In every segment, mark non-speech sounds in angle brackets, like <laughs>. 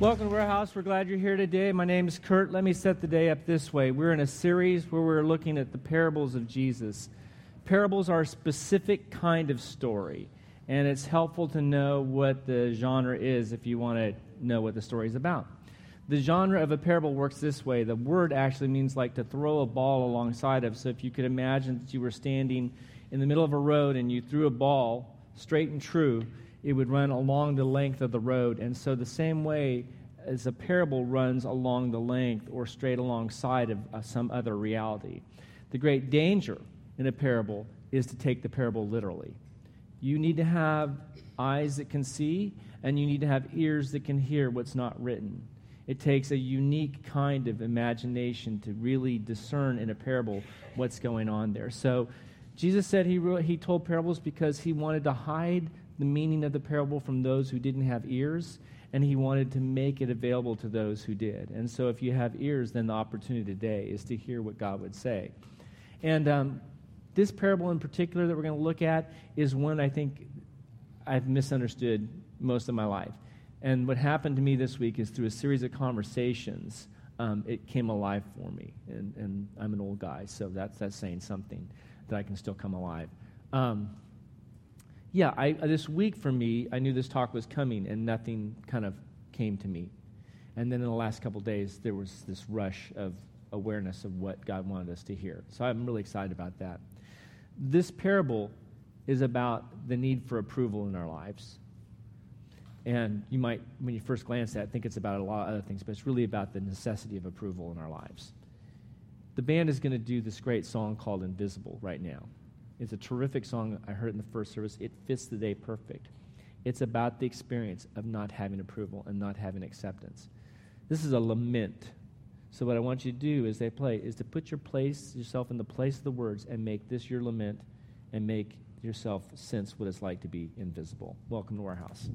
Welcome to Warehouse. We're glad you're here today. My name is Kurt. Let me set the day up this way. We're in a series where we're looking at the parables of Jesus. Parables are a specific kind of story, and it's helpful to know what the genre is if you want to know what the story is about. The genre of a parable works this way. The word actually means like to throw a ball alongside of. So if you could imagine that you were standing in the middle of a road and you threw a ball straight and true, it would run along the length of the road. And so, the same way as a parable runs along the length or straight alongside of uh, some other reality, the great danger in a parable is to take the parable literally. You need to have eyes that can see, and you need to have ears that can hear what's not written. It takes a unique kind of imagination to really discern in a parable what's going on there. So, Jesus said he, he told parables because he wanted to hide the meaning of the parable from those who didn't have ears, and he wanted to make it available to those who did. And so, if you have ears, then the opportunity today is to hear what God would say. And um, this parable in particular that we're going to look at is one I think I've misunderstood most of my life. And what happened to me this week is through a series of conversations, um, it came alive for me. And, and, I'm an old guy, so that's, that's saying something that I can still come alive. Um, yeah, I, uh, this week for me, I knew this talk was coming and nothing kind of came to me. And then in the last couple days, there was this rush of awareness of what God wanted us to hear. So I'm really excited about that. This parable is about the need for approval in our lives. And you might, when you first glance at it, think it's about a lot of other things, but it's really about the necessity of approval in our lives. The band is going to do this great song called Invisible right now. It's a terrific song I heard in the first service. It fits the day perfect. It's about the experience of not having approval and not having acceptance. This is a lament. So what I want you to do as they play is to put your place yourself in the place of the words and make this your lament and make yourself sense what it's like to be invisible. Welcome to Warehouse.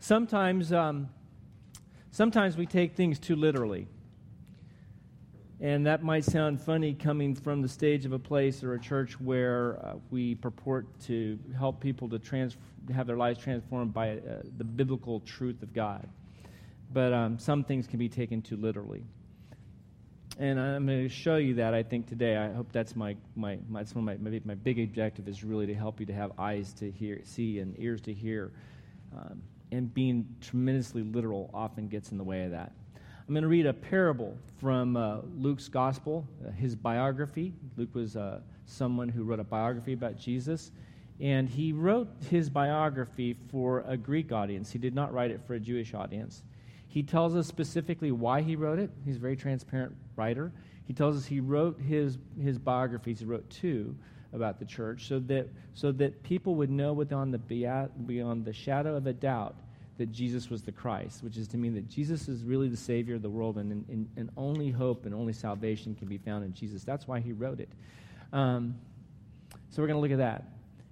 Sometimes, um, sometimes we take things too literally. And that might sound funny coming from the stage of a place or a church where uh, we purport to help people to trans- have their lives transformed by uh, the biblical truth of God. But um, some things can be taken too literally. And I'm going to show you that, I think, today. I hope that's my, my, my, that's one of my, my, my big objective is really to help you to have eyes to hear, see and ears to hear. Um, and being tremendously literal often gets in the way of that. I'm going to read a parable from uh, Luke's gospel, uh, his biography. Luke was uh, someone who wrote a biography about Jesus. And he wrote his biography for a Greek audience. He did not write it for a Jewish audience. He tells us specifically why he wrote it. He's a very transparent writer. He tells us he wrote his, his biographies, he wrote two about the church, so that, so that people would know without the, beyond the shadow of a doubt that Jesus was the Christ, which is to mean that Jesus is really the Savior of the world, and, and, and only hope and only salvation can be found in Jesus. That's why he wrote it. Um, so we're going to look at that.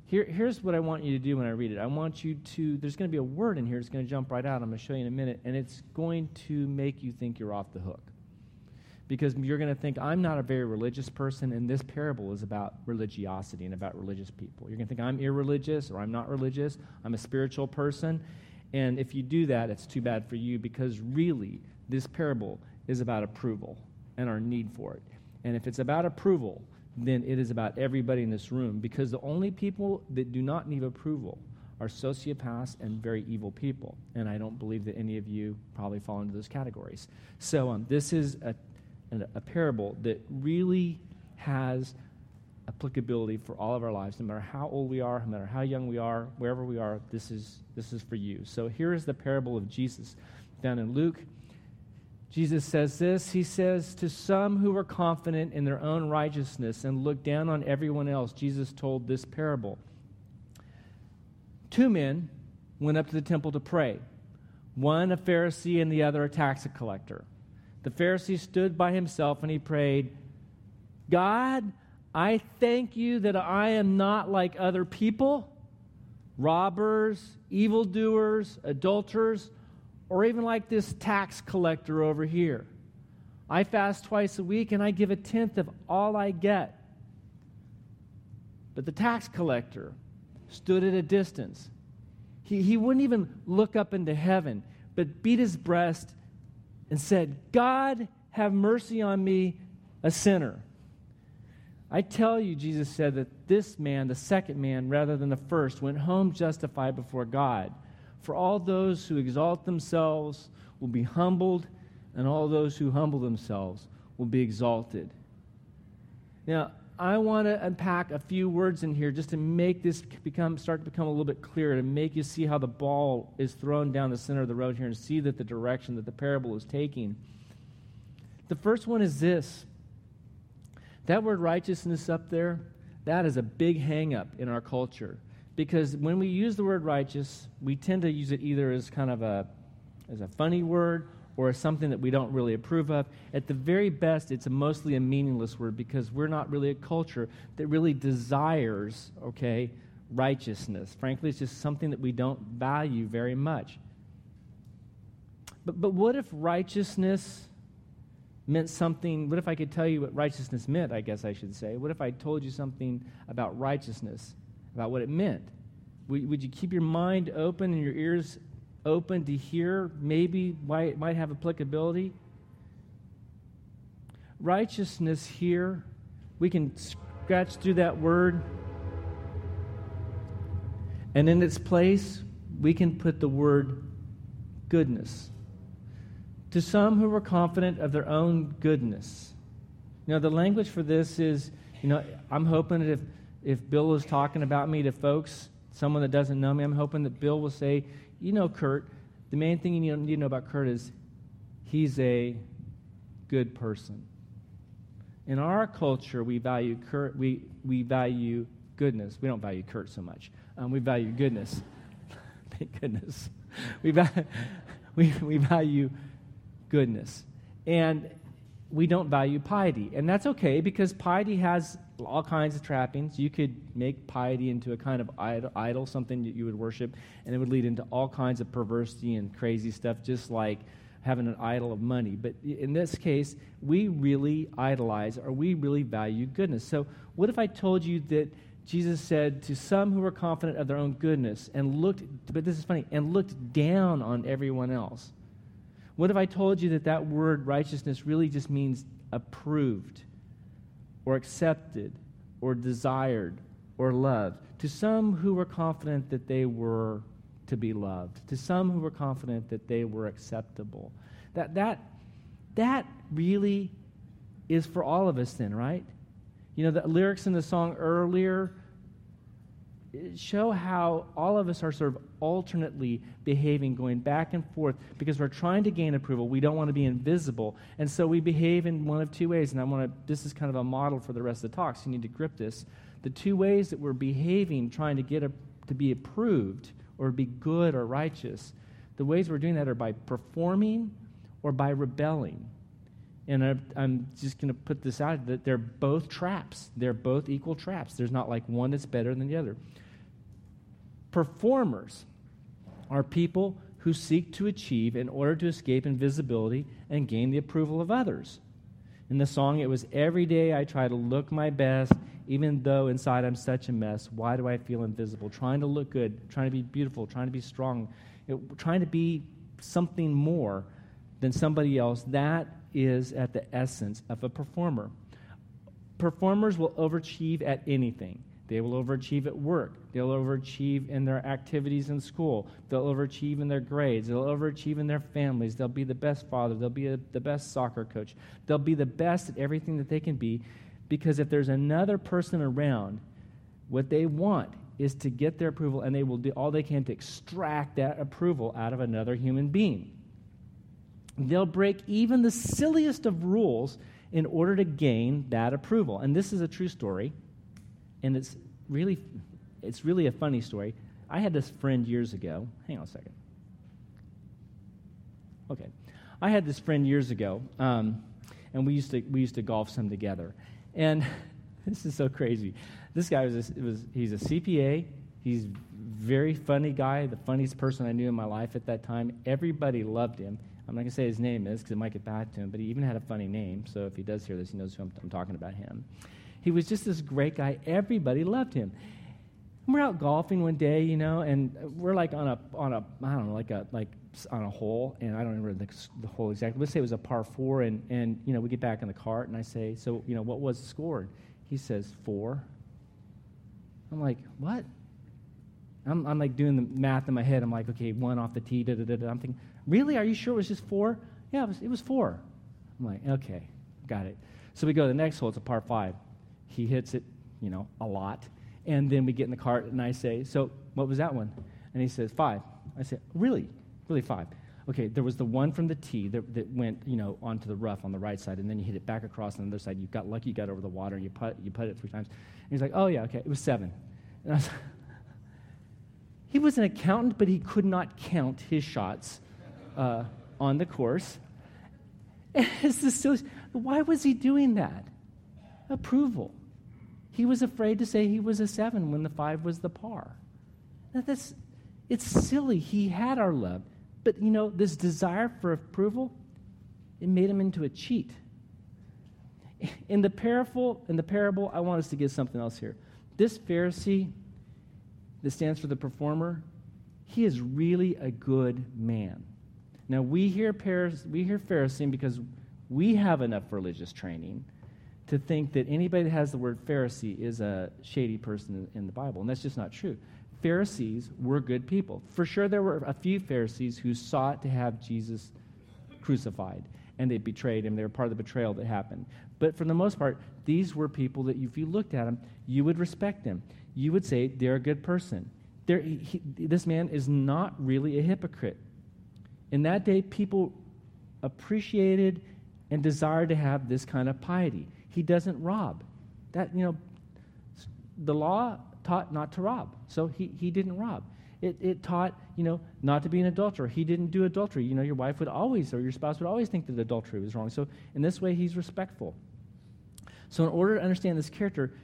Here, here's what I want you to do when I read it. I want you to, there's going to be a word in here that's going to jump right out. I'm going to show you in a minute, and it's going to make you think you're off the hook. Because you're going to think, I'm not a very religious person, and this parable is about religiosity and about religious people. You're going to think, I'm irreligious or I'm not religious. I'm a spiritual person. And if you do that, it's too bad for you because really, this parable is about approval and our need for it. And if it's about approval, then it is about everybody in this room because the only people that do not need approval are sociopaths and very evil people. And I don't believe that any of you probably fall into those categories. So um, this is a, a, a parable that really has applicability for all of our lives, no matter how old we are, no matter how young we are, wherever we are, this is, this is for you. So here is the parable of Jesus found in Luke. Jesus says this He says, To some who were confident in their own righteousness and looked down on everyone else, Jesus told this parable. Two men went up to the temple to pray, one a Pharisee and the other a tax collector. The Pharisee stood by himself and he prayed, God, I thank you that I am not like other people, robbers, evildoers, adulterers, or even like this tax collector over here. I fast twice a week and I give a tenth of all I get. But the tax collector stood at a distance. He, he wouldn't even look up into heaven, but beat his breast and said, God, have mercy on me, a sinner. I tell you, Jesus said that this man, the second man, rather than the first, went home justified before God. For all those who exalt themselves will be humbled, and all those who humble themselves will be exalted. Now, I want to unpack a few words in here just to make this become start to become a little bit clearer, to make you see how the ball is thrown down the center of the road here and see that the direction that the parable is taking. The first one is this. That word righteousness up there, that is a big hang up in our culture. Because when we use the word righteous, we tend to use it either as kind of a as a funny word or as something that we don't really approve of. At the very best, it's a mostly a meaningless word because we're not really a culture that really desires, okay, righteousness. Frankly, it's just something that we don't value very much. But, but what if righteousness meant something? What if I could tell you what righteousness meant, I guess I should say? What if I told you something about righteousness, about what it meant? Would, would you keep your mind open and your ears open to hear maybe why it might have applicability. Righteousness here, we can scratch through that word. And in its place, we can put the word goodness. To some who were confident of their own goodness. You know, the language for this is, you know, I'm hoping that if, if Bill is talking about me to folks, someone that doesn't know me, I'm hoping that Bill will say, you know Kurt. The main thing you need to know about Kurt is he's a good person. In our culture, we value Kurt, we, we value goodness. We don't value Kurt so much. Um, we value goodness. <laughs> Thank goodness. We, va- <laughs> we, we value goodness. And we don't value piety. And that's okay because piety has all kinds of trappings. You could make piety into a kind of idol, something that you would worship, and it would lead into all kinds of perversity and crazy stuff, just like having an idol of money. But in this case, we really idolize or we really value goodness. So, what if I told you that Jesus said to some who were confident of their own goodness and looked, but this is funny, and looked down on everyone else? What if I told you that that word righteousness really just means approved or accepted or desired or loved? To some who were confident that they were to be loved, to some who were confident that they were acceptable. That, that, that really is for all of us, then, right? You know, the lyrics in the song earlier show how all of us are sort of alternately behaving, going back and forth, because we're trying to gain approval. We don't want to be invisible. And so we behave in one of two ways. And I want to, this is kind of a model for the rest of the talk, so you need to grip this. The two ways that we're behaving, trying to get a, to be approved or be good or righteous, the ways we're doing that are by performing or by rebelling. And I'm just going to put this out that they're both traps. They're both equal traps. There's not like one that's better than the other. Performers are people who seek to achieve in order to escape invisibility and gain the approval of others. In the song, it was Every day I try to look my best, even though inside I'm such a mess. Why do I feel invisible? Trying to look good, trying to be beautiful, trying to be strong, know, trying to be something more than somebody else. That is at the essence of a performer. Performers will overachieve at anything. They will overachieve at work. They'll overachieve in their activities in school. They'll overachieve in their grades. They'll overachieve in their families. They'll be the best father. They'll be a, the best soccer coach. They'll be the best at everything that they can be because if there's another person around, what they want is to get their approval and they will do all they can to extract that approval out of another human being. They'll break even the silliest of rules in order to gain that approval. And this is a true story and it's really, it's really a funny story. I had this friend years ago. Hang on a second. Okay, I had this friend years ago, um, and we used to we used to golf some together. And <laughs> this is so crazy. This guy was a, was he's a CPA. He's very funny guy, the funniest person I knew in my life at that time. Everybody loved him. I'm not going to say his name is because it might get back to him, but he even had a funny name. So if he does hear this, he knows who I'm, I'm talking about him. He was just this great guy. Everybody loved him. We're out golfing one day, you know, and we're like on a on a I don't know, like a like on a hole, and I don't remember the, the hole exactly. Let's say it was a par four, and and you know we get back in the cart, and I say, so you know what was the score? And he says four. I'm like, what? I'm, I'm like doing the math in my head. I'm like, okay, one off the tee, da da da. I'm thinking, really? Are you sure it was just four? Yeah, it was, it was four. I'm like, okay, got it. So we go to the next hole. It's a par five. He hits it, you know, a lot. And then we get in the cart, and I say, so what was that one? And he says, five. I say, really? Really five? Okay, there was the one from the tee that, that went, you know, onto the rough on the right side, and then you hit it back across on the other side. You got lucky, you got over the water, and you put, you put it three times. And he's like, oh, yeah, okay, it was seven. And I was <laughs> he was an accountant, but he could not count his shots uh, on the course. <laughs> It's the silly, why was he doing that? Approval. He was afraid to say he was a seven when the five was the par. That's, it's silly. He had our love. But, you know, this desire for approval, it made him into a cheat. In the parable, in the parable, I want us to get something else here. This Pharisee that stands for the performer, he is really a good man. Now, we hear, Paris, we hear Pharisee because we have enough religious training to think that anybody that has the word Pharisee is a shady person in the Bible, and that's just not true. Pharisees were good people. For sure, there were a few Pharisees who sought to have Jesus crucified, and they betrayed him. They were part of the betrayal that happened. But for the most part, these were people that if you looked at them, you would respect them you would say they're a good person. He, this man is not really a hypocrite. In that day, people appreciated and desired to have this kind of piety. He doesn't rob. That, you know, the law taught not to rob, so he, he didn't rob. It, it taught, you know, not to be an adulterer. He didn't do adultery. You know, your wife would always, or your spouse would always think that adultery was wrong. So in this way, he's respectful. So in order to understand this character,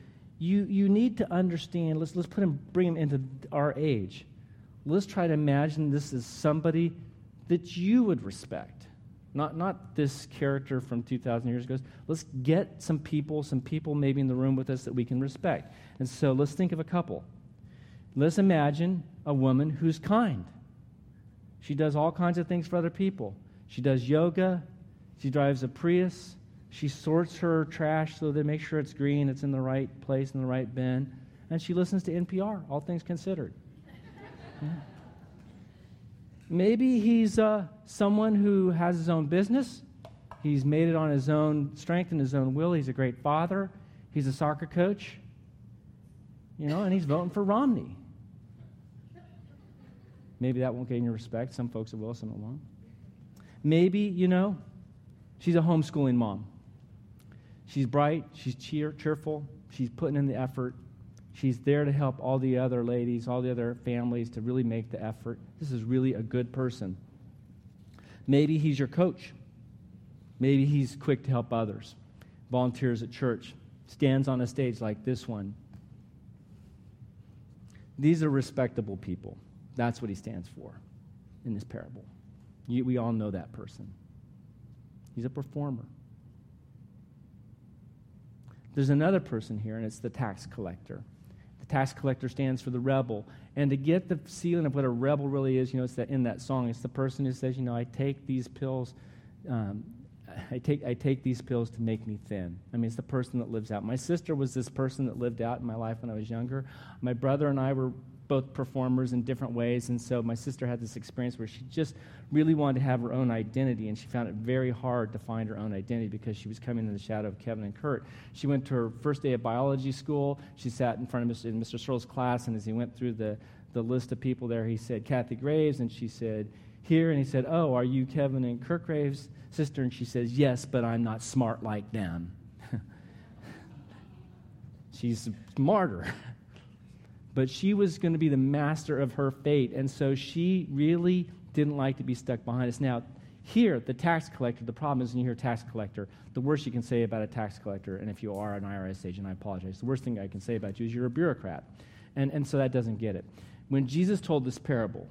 you, you need to understand, let's, let's put him, bring him into our age. Let's try to imagine this is somebody that you would respect. Not, not this character from 2,000 years ago. Let's get some people, some people maybe in the room with us that we can respect. And so let's think of a couple. Let's imagine a woman who's kind. She does all kinds of things for other people. She does yoga. She drives a Prius. She sorts her trash so they make sure it's green, it's in the right place, in the right bin. And she listens to NPR, all things considered. <laughs> Yeah. Maybe he's uh, someone who has his own business. He's made it on his own strength and his own will. He's a great father. He's a soccer coach. You know, and he's voting for Romney. Maybe that won't gain your respect. Some folks it will, some it won't. Maybe, you know, she's a homeschooling mom. She's bright, she's cheer, cheerful, she's putting in the effort. She's there to help all the other ladies, all the other families to really make the effort. This is really a good person. Maybe he's your coach. Maybe he's quick to help others. Volunteers at church, stands on a stage like this one. These are respectable people. That's what he stands for in this parable. You, we all know that person. He's a performer. There's another person here, and it's the tax collector. Tax collector stands for the rebel. And to get the feeling of what a rebel really is, you know, it's that in that song, it's the person who says, you know, I take these pills, um, I take, I take these pills to make me thin. I mean, it's the person that lives out. My sister was this person that lived out in my life when I was younger. My brother and I were both performers in different ways. And so my sister had this experience where she just really wanted to have her own identity, and she found it very hard to find her own identity because she was coming in the shadow of Kevin and Kurt. She went to her first day of biology school. She sat in front of Mr. in Mr. Searle's class, and as he went through the, the list of people there, he said, Kathy Graves, and she said, here, and he said, Oh, are you Kevin and Kurt Graves' sister? And she says, Yes, but I'm not smart like them. <laughs> She's smarter <laughs> but she was going to be the master of her fate. And so she really didn't like to be stuck behind us. Now, here, the tax collector, the problem is when you hear tax collector, the worst you can say about a tax collector, and if you are an IRS agent, I apologize, the worst thing I can say about you is you're a bureaucrat. And, and so that doesn't get it. When Jesus told this parable,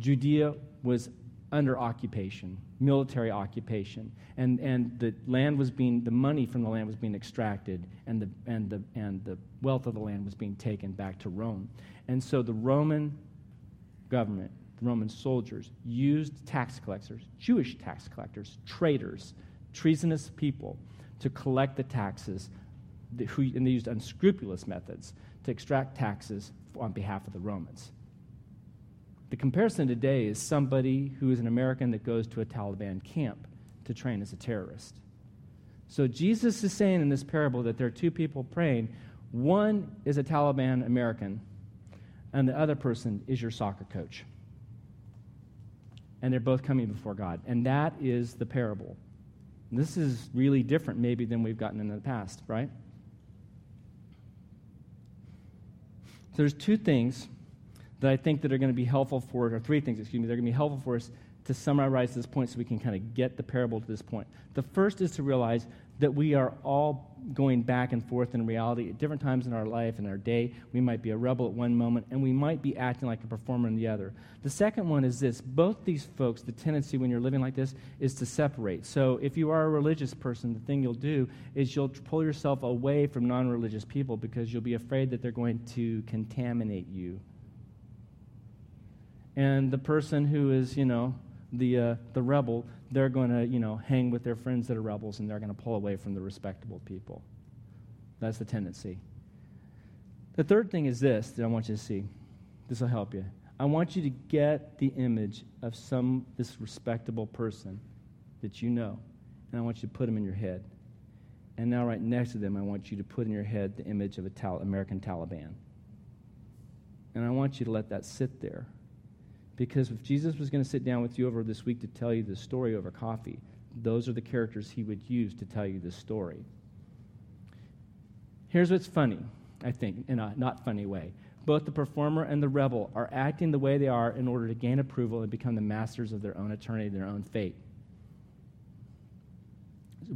Judea was under occupation, military occupation, and, and the land was being, the money from the land was being extracted, and the, and, the, and the wealth of the land was being taken back to Rome. And so the Roman government, the Roman soldiers, used tax collectors, Jewish tax collectors, traitors, treasonous people, to collect the taxes, and they used unscrupulous methods to extract taxes on behalf of the Romans. The comparison today is somebody who is an American that goes to a Taliban camp to train as a terrorist. So Jesus is saying in this parable that there are two people praying. One is a Taliban American, and the other person is your soccer coach. And they're both coming before God. And that is the parable. This is really different, maybe, than we've gotten in the past, right? So there's two things that I think that are going to be helpful for us, or three things, excuse me, they're going to be helpful for us to summarize this point so we can kind of get the parable to this point. The first is to realize that we are all going back and forth in reality at different times in our life and our day. We might be a rebel at one moment, and we might be acting like a performer in the other. The second one is this both these folks, the tendency when you're living like this is to separate. So if you are a religious person, the thing you'll do is you'll pull yourself away from non religious people because you'll be afraid that they're going to contaminate you and the person who is, you know, the, uh, the rebel, they're going to, you know, hang with their friends that are rebels and they're going to pull away from the respectable people. That's the tendency. The third thing is this that I want you to see. This will help you. I want you to get the image of some, this respectable person that you know, and I want you to put them in your head. And now, right next to them, I want you to put in your head the image of an Tal- American Taliban. And I want you to let that sit there because if Jesus was going to sit down with you over this week to tell you the story over coffee, those are the characters he would use to tell you the story. Here's what's funny, I think, in a not funny way. Both the performer and the rebel are acting the way they are in order to gain approval and become the masters of their own eternity, their own fate.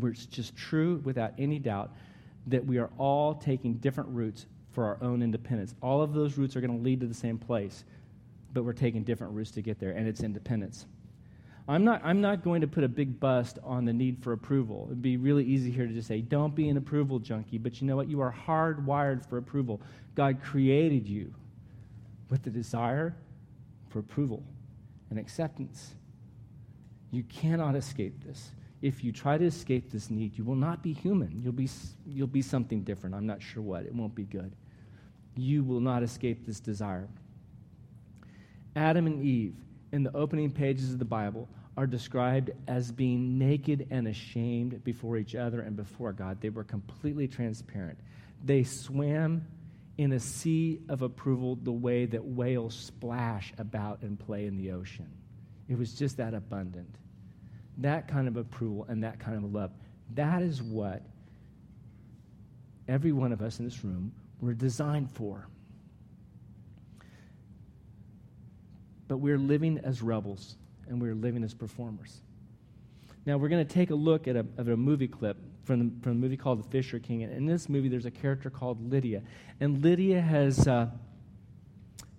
It's just true without any doubt that we are all taking different routes for our own independence. All of those routes are going to lead to the same place but we're taking different routes to get there, and it's independence. I'm not, I'm not going to put a big bust on the need for approval. It'd be really easy here to just say, don't be an approval junkie. But you know what? You are hardwired for approval. God created you with the desire for approval and acceptance. You cannot escape this. If you try to escape this need, you will not be human. You'll be, you'll be something different. I'm not sure what. It won't be good. You will not escape this desire. Adam and Eve in the opening pages of the Bible are described as being naked and ashamed before each other and before God. They were completely transparent. They swam in a sea of approval the way that whales splash about and play in the ocean. It was just that abundant. That kind of approval and that kind of love. That is what every one of us in this room were designed for. But we're living as rebels and we're living as performers. Now, we're going to take a look at a, at a movie clip from the, from a movie called The Fisher King. And in this movie, there's a character called Lydia. And Lydia has, uh,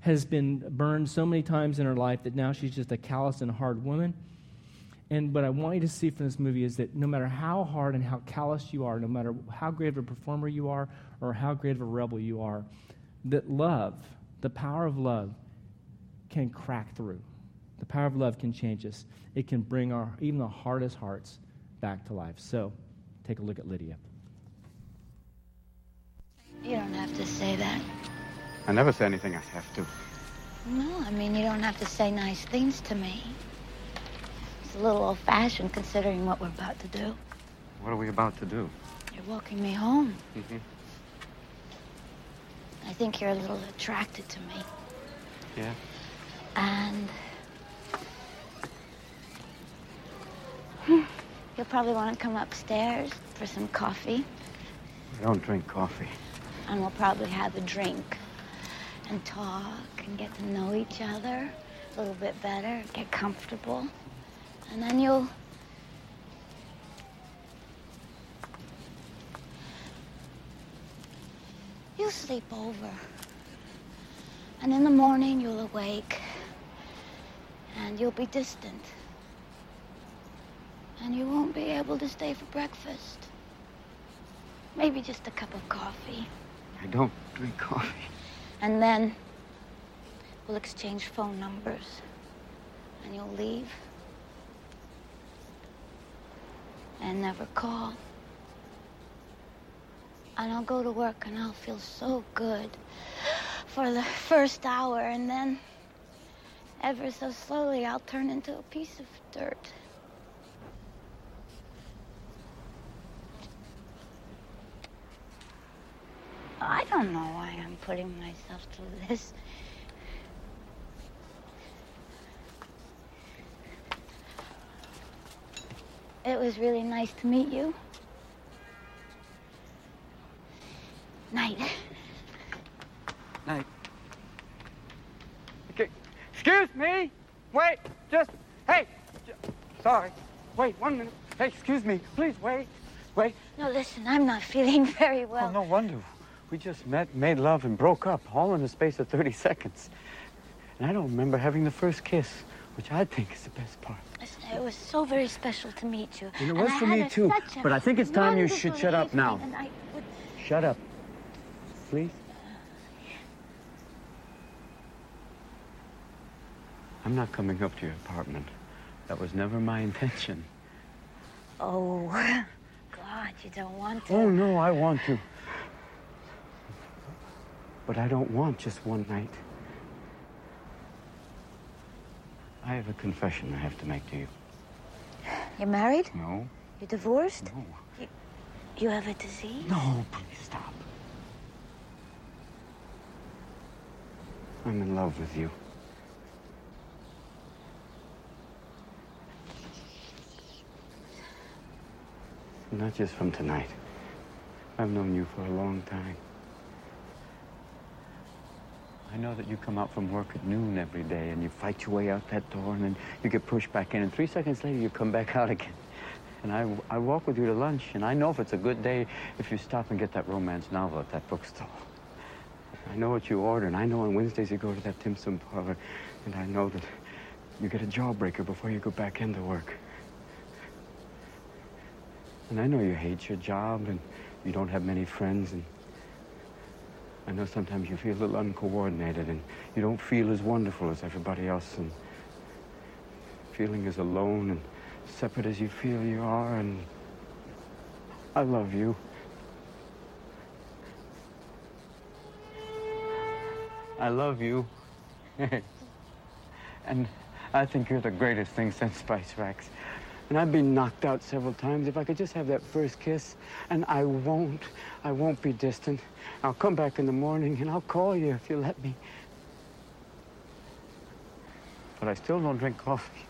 has been burned so many times in her life that now she's just a callous and hard woman. And what I want you to see from this movie is that no matter how hard and how callous you are, no matter how great of a performer you are or how great of a rebel you are, that love, the power of love, can crack through. The power of love can change us. It can bring our even the hardest hearts back to life. So, take a look at Lydia. You don't have to say that. I never say anything I have to. No, I mean, you don't have to say nice things to me. It's a little old fashioned considering what we're about to do. What are we about to do? You're walking me home. Mm-hmm. I think you're a little attracted to me. Yeah? And you'll probably want to come upstairs for some coffee. I don't drink coffee. And we'll probably have a drink and talk and get to know each other a little bit better, get comfortable. And then you'll you'll sleep over. And in the morning you'll awake and you'll be distant. And you won't be able to stay for breakfast. Maybe just a cup of coffee. I don't drink coffee. And then we'll exchange phone numbers. And you'll leave. And never call. And I'll go to work and I'll feel so good for the first hour. And then, ever so slowly, I'll turn into a piece of dirt. I don't know why I'm putting myself through this. It was really nice to meet you. Night. Okay. Excuse me. Wait. Just. Hey. Sorry. Wait one minute. Hey, excuse me. Please wait. Wait. No, listen, I'm not feeling <laughs> very oh, well. Oh, no wonder. We just met, made love, and broke up, all in the space of 30 <laughs> seconds. And I don't remember having the first kiss, which I think is the best part. Listen, it was so very special to meet you. And it was I for me too, but I think it's time you should shut up now. and would- Shut up. Please. I'm not coming up to your apartment. That was never my <laughs> intention. Oh, <laughs> God, you don't want to. Oh, no, I want to. But I don't want just one night. I have a confession I have to make to you. You're married? No? You're divorced? No. You have a disease? No, please stop. I'm in love with you. Not just from tonight. I've known you for a long time. I know that you come out from work at noon every day and you fight your way out that door and then you get pushed back in and three seconds later you come back out again. And I, I walk with you to lunch and I know if it's a good day if you stop and get that romance novel at that bookstore. I know what you order and I know on Wednesdays you go to that dim sum parlor and I know that you get a jawbreaker before you go back into work. And I know you hate your job and you don't have many friends and I know sometimes you feel a little uncoordinated and you don't feel as wonderful as everybody else and feeling as alone and separate as you feel you are and I love you. I love you. <laughs> and I think you're the greatest thing since Spice Racks. And I've been knocked out several times. If I could just have that first kiss, and I won't. I won't be distant. I'll come back in the morning and I'll call you if you let me. But I still don't drink coffee.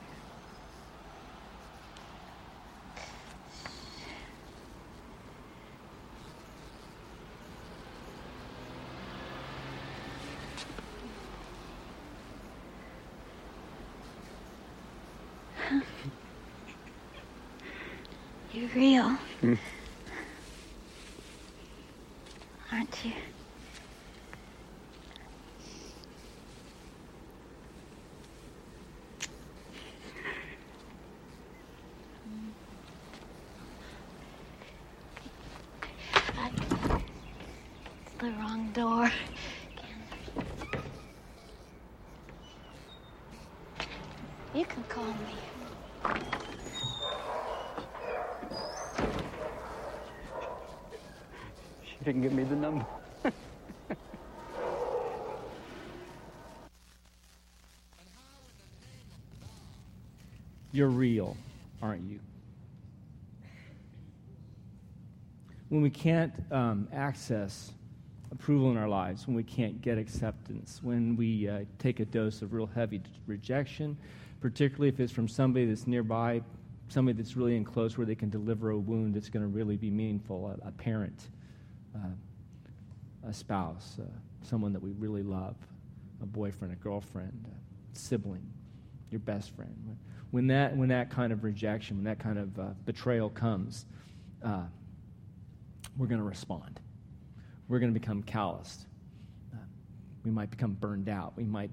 You're real. Hmm. Aren't you? I- It's the wrong door. You can call me. She didn't give me the number. <laughs> You're real, aren't you? When we can't um, access approval in our lives, when we can't get acceptance, when we uh, take a dose of real heavy rejection, particularly if it's from somebody that's nearby, somebody that's really in close where they can deliver a wound that's going to really be meaningful, a, a parent, uh, a spouse, uh, someone that we really love, a boyfriend, a girlfriend, a sibling, your best friend. When that, when that kind of rejection, when that kind of uh, betrayal comes, uh, we're going to respond. We're going to become calloused. Uh, we might become burned out. We might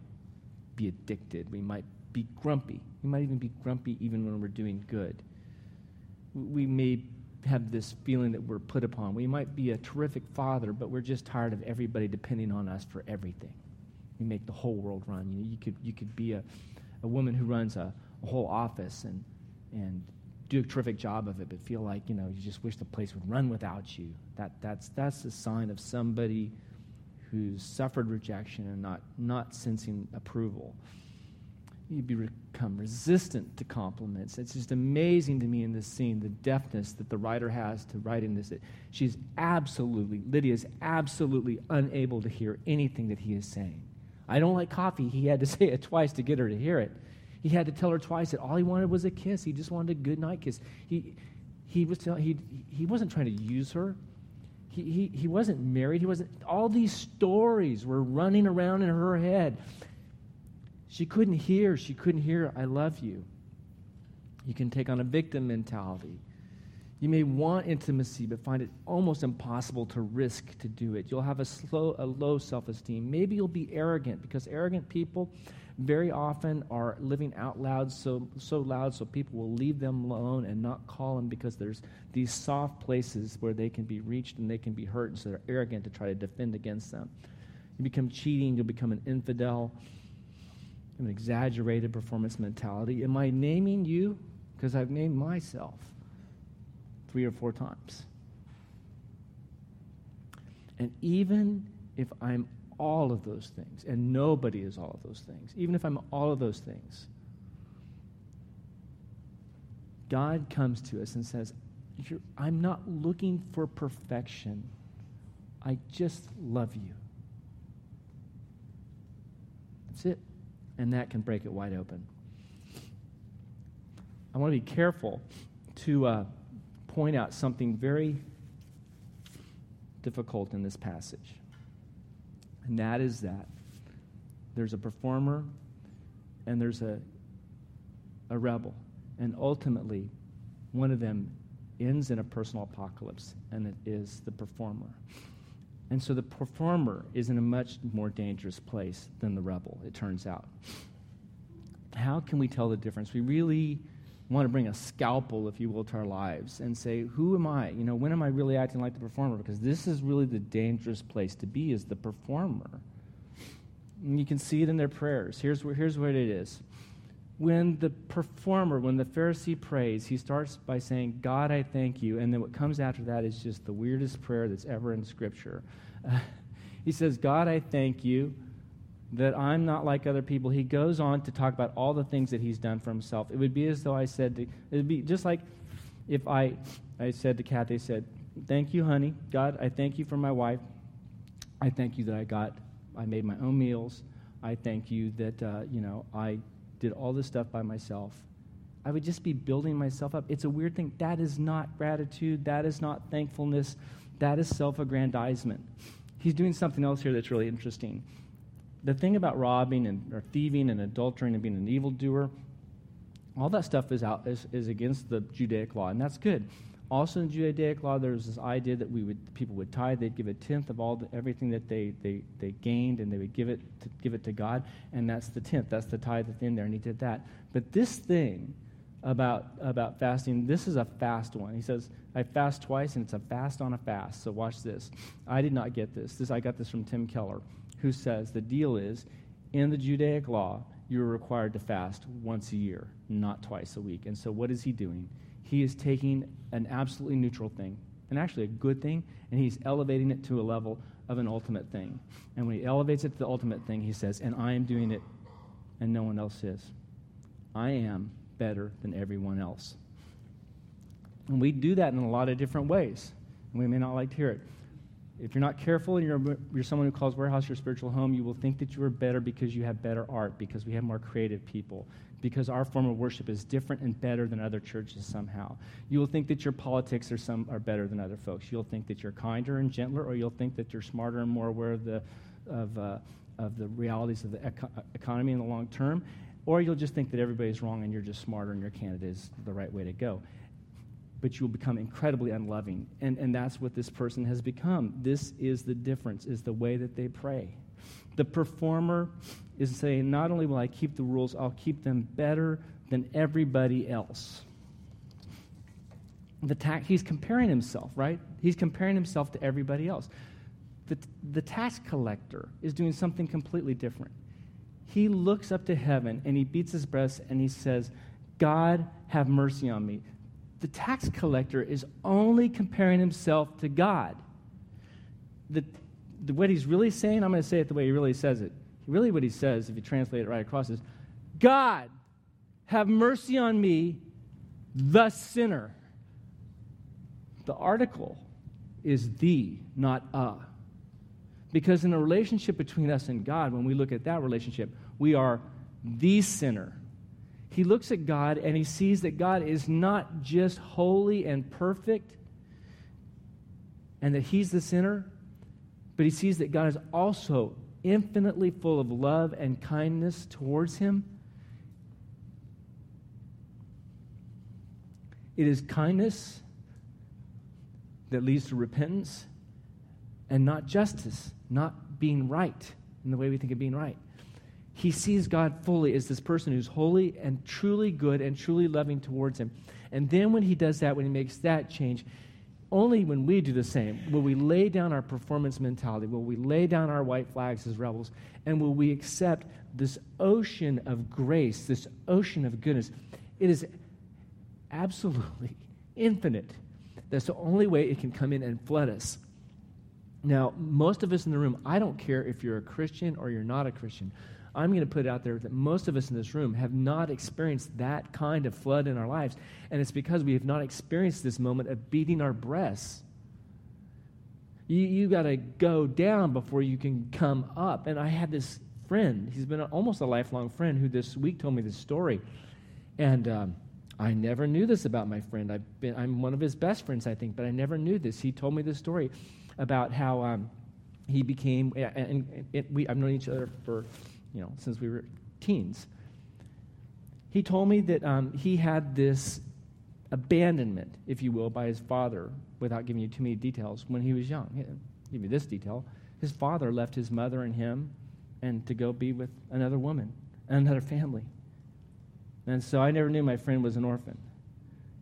be addicted. We might be grumpy. We might even be grumpy even when we're doing good. we may have this feeling that we're put upon. We might be a terrific father, but we're just tired of everybody depending on us for everything. We make the whole world run. You know, you could you could be a, a woman who runs a, a whole office and and do a terrific job of it, but feel like you know you just wish the place would run without you. That that's that's a sign of somebody who's suffered rejection and not not sensing approval you become resistant to compliments. It's just amazing to me in this scene the deftness that the writer has to write in this. She's absolutely, Lydia is absolutely unable to hear anything that he is saying. I don't like coffee. He had to <laughs> say it twice to get her to hear it. He had to tell her twice that all he wanted was a kiss. He just wanted a good night kiss. He, he, was tell, he, he wasn't trying to use her. He, he, he wasn't married. He wasn't. All these stories were running around in her head. She couldn't hear. She couldn't hear, I love you. You can take on a victim mentality. You may want intimacy, but find it almost impossible to risk to do it. You'll have a, slow, a low self esteem. Maybe you'll be arrogant because arrogant people very often are living out loud so, so loud so people will leave them alone and not call them because there's these soft places where they can be reached and they can be hurt, and so they're arrogant to try to defend against them. You become cheating, you'll become an infidel an exaggerated performance mentality. Am I naming you? Because I've named myself three or four times. And even if I'm all of those things, and nobody is all of those things, even if I'm all of those things, God comes to us and says, I'm not looking for perfection. I just love you. That's it and that can break it wide open. I want to be careful to uh, point out something very difficult in this passage, and that is that there's a performer and there's a, a rebel, and ultimately, one of them ends in a personal apocalypse, and it is the performer. And so the performer is in a much more dangerous place than the rebel, it turns out. How can we tell the difference? We really want to bring a scalpel, if you will, to our lives and say, who am I? You know, when am I really acting like the performer? Because this is really the dangerous place to be, is the performer. And you can see it in their prayers. Here's, where, here's what it is when the performer, when the Pharisee prays, he starts by saying, God, I thank you. And then what comes after that is just the weirdest prayer that's ever in Scripture. Uh, <laughs> he says, God, I thank you that I'm not like other people. He goes on to talk about all the things that he's done for himself. It would be as though I said, it would be just like if I, I said to Kathy, I said, Thank you, honey. God, I thank you for my wife. I thank you that I got, I made my own meals. I thank you that, uh, you know, I did all this stuff by myself. I would just be building myself up. It's a weird thing. That is not gratitude. That is not thankfulness. That is self aggrandizement. He's doing something else here that's really interesting. The thing about robbing and or thieving and adultering and being an evildoer, all that stuff is out is, is against the Judaic law, and that's good. Also in Judaic law, there was this idea that we would people would tithe. They'd give a tenth of all the, everything that they, they, they gained, and they would give it to, give it to God, and that's the tenth. That's the tithe that's in there, and he did that. But this thing about about fasting, this is a fast one. He says, "I fast twice, and it's a fast on a fast." So watch this. I did not get this. This I got this from Tim Keller, who says the deal is in the Judaic law, you're required to fast once a year, not twice a week. And so what is he doing? He is taking an absolutely neutral thing, and actually a good thing, and he's elevating it to a level of an ultimate thing. And when he elevates it to the ultimate thing, he says, And I am doing it, and no one else is. I am better than everyone else. And we do that in a lot of different ways, and we may not like to hear it. If you're not careful and you're, you're someone who calls warehouse your spiritual home, you will think that you are better because you have better art, because we have more creative people, because our form of worship is different and better than other churches somehow. You will think that your politics are, some, are better than other folks. You'll think that you're kinder and gentler, or you'll think that you're smarter and more aware of the, of, uh, of the realities of the eco- economy in the long term, or you'll just think that everybody's wrong and you're just smarter and your candidate is the right way to go but you will become incredibly unloving. And, and that's what this person has become. This is the difference, is the way that they pray. The performer is saying, not only will I keep the rules, I'll keep them better than everybody else. the tax, he's comparing himself, right? He's comparing himself to everybody else. The, the tax collector is doing something completely different. He looks up to heaven and he beats his breast and he says, God, have mercy on me. The tax collector is only comparing himself to God. The, what he's really saying, I'm going to say it the way he really says it. Really, what he says, if you translate it right across, is God, have mercy on me, the sinner. The article is the, not a. Because in a relationship between us and God, when we look at that relationship, we are the sinner. He looks at God and he sees that God is not just holy and perfect and that he's the sinner, but he sees that God is also infinitely full of love and kindness towards him. It is kindness that leads to repentance and not justice, not being right in the way we think of being right. He sees God fully as this person who's holy and truly good and truly loving towards him. And then when he does that, when he makes that change, only when we do the same will we lay down our performance mentality, will we lay down our white flags as rebels, and will we accept this ocean of grace, this ocean of goodness. It is absolutely <laughs> infinite. That's the only way it can come in and flood us. Now, most of us in the room, I don't care if you're a Christian or you're not a Christian. I'm going to put it out there that most of us in this room have not experienced that kind of flood in our lives. And it's because we have not experienced this moment of beating our breasts. You, you got to go down before you can come up. And I had this friend, he's been almost a lifelong friend, who this week told me this story. And um, I never knew this about my friend. I've been, I'm one of his best friends, I think, but I never knew this. He told me this story about how um, he became, and, and we, I've known each other for, you know, since we were teens. He told me that um, he had this abandonment, if you will, by his father, without giving you too many details, when he was young. I'll give you this detail. His father left his mother and him and to go be with another woman, and another family. And so I never knew my friend was an orphan.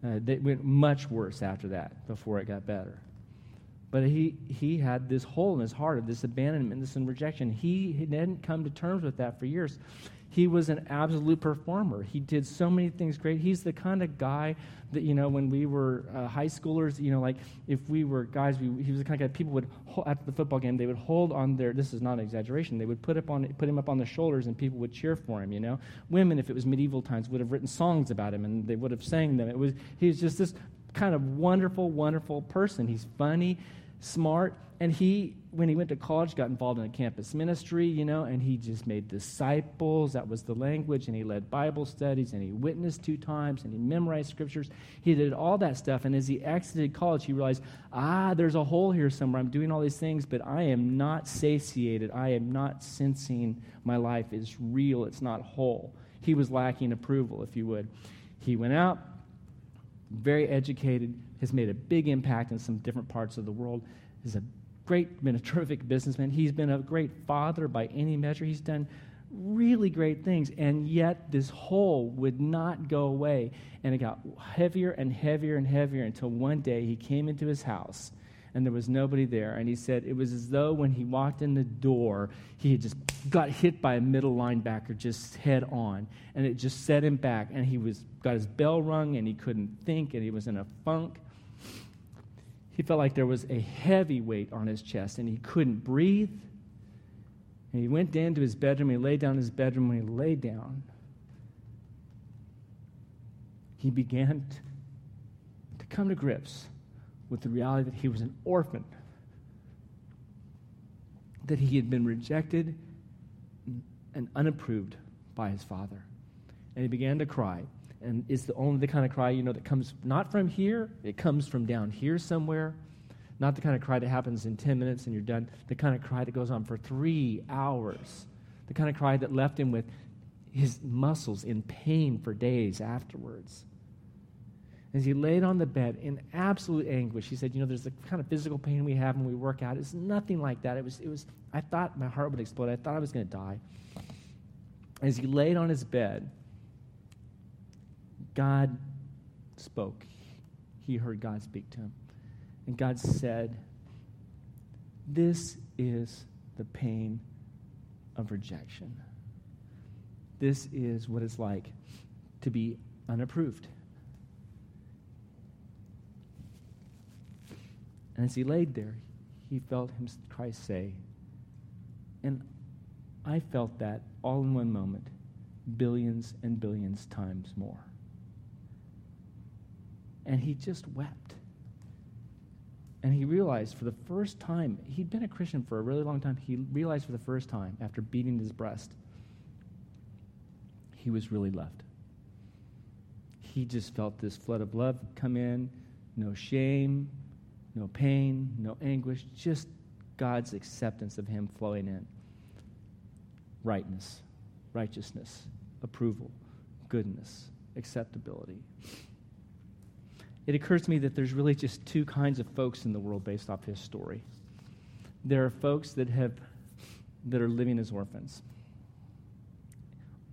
Uh, it went much worse after that before it got better. But he, he had this hole in his heart of this abandonment, this rejection. He hadn't come to terms with that for years. He was an absolute performer. He did so many things great. He's the kind of guy that, you know, when we were uh, high schoolers, you know, like if we were guys, we, he was the kind of guy people would, after the football game, they would hold on their, this is not an exaggeration, they would put, up on, put him up on the shoulders and people would cheer for him, you know. Women, if it was medieval times, would have written songs about him and they would have sang them. It was, he was just this kind of wonderful, wonderful person. He's funny smart. And he, when he went to college, got involved in a campus ministry, you know, and he just made disciples. That was the language. And he led Bible studies, and he witnessed two times, and he memorized scriptures. He did all that stuff. And as he exited college, he realized, ah, there's a hole here somewhere. I'm doing all these things, but I am not satiated. I am not sensing my life is real. It's not whole. He was lacking approval, if you would. He went out, very educated, has made a big impact in some different parts of the world. He's a great, been a <laughs> terrific businessman. He's been a great father by any measure. He's done really great things, and yet this hole would not go away. And it got heavier and heavier and heavier until one day he came into his house and there was nobody there. And he said it was as though when he walked in the door, he had just got hit by a middle linebacker just head on. And it just set him back. And he was got his bell rung and he couldn't think and he was in a funk. He felt like there was a heavy weight on his chest and he couldn't breathe. And he went down to his bedroom. He lay down in his bedroom. When he lay down, he began to come to grips with the reality that he was an orphan, that he had been rejected and unapproved by his father. And he began to cry. And it's the only the kind of cry, you know, that comes not from here, it comes from down here somewhere. Not the kind of cry that happens in 10 minutes and you're done. The kind of cry that goes on for three hours. The kind of cry that left him with his muscles in pain for days afterwards. As he laid on the bed in absolute anguish, he said, You know, there's the kind of physical pain we have when we work out. It's nothing like that. It was, it was I thought my heart would explode. I thought I was going to die. As he laid on his bed, God spoke. he heard God speak to him. And God said, This is the pain of rejection. This is what it's like to be unapproved. And as he laid there, he felt him, Christ say, and I felt that all in one moment, billions and billions times more. And he just wept. And he realized for the first time, he'd been a Christian for a really long time, he realized for the first time, after beating his breast, he was really loved. He just felt this flood of love come in, no shame, no pain, no anguish, just God's acceptance of him flowing in. Rightness, righteousness, approval, goodness, acceptability. It occurs to me that there's really just two kinds of folks in the world based off his story. There are folks that have that are living as orphans.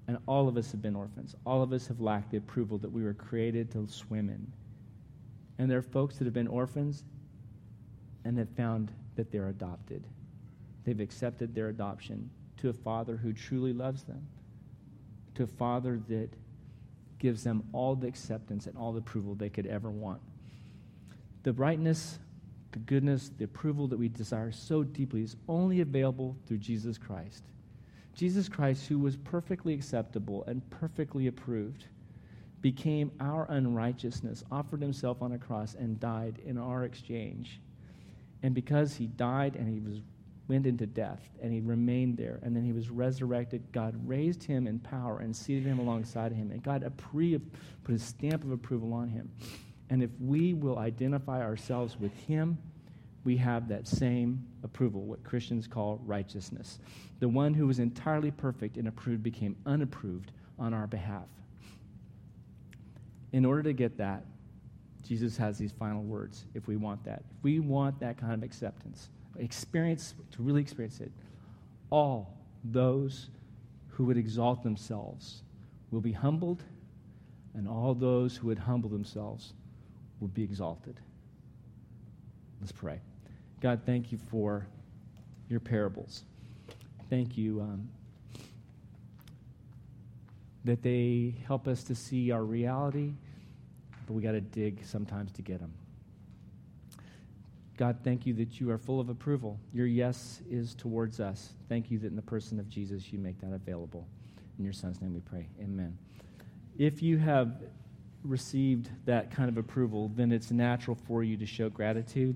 And all of us have been orphans. All of us have lacked the approval that we were created to swim in. And there are folks that have been orphans and have found that they're adopted. They've accepted their adoption to a father who truly loves them, to a father that gives them all the acceptance and all the approval they could ever want. The brightness, the goodness, the approval that we desire so deeply is only available through Jesus Christ. Jesus Christ, who was perfectly acceptable and perfectly approved, became our unrighteousness, offered himself on a cross, and died in our exchange. And because he died and he was went into death and he remained there and then he was resurrected god raised him in power and seated him alongside him. And god put his stamp of approval on him. And if we will identify ourselves with him we have that same approval what christians call righteousness. The one who was entirely perfect and approved became unapproved on our behalf. In order to get that jesus has these final words if we want that if we want that kind of acceptance experience, to really experience it, all those who would exalt themselves will be humbled, and all those who would humble themselves will be exalted. Let's pray. God, thank you for your parables. Thank you um, that they help us to see our reality, but we got to dig sometimes to get them. God, thank you that you are full of approval. Your yes is towards us. Thank you that in the person of Jesus you make that available. In your son's name we pray. Amen. If you have received that kind of approval, then it's natural for you to show gratitude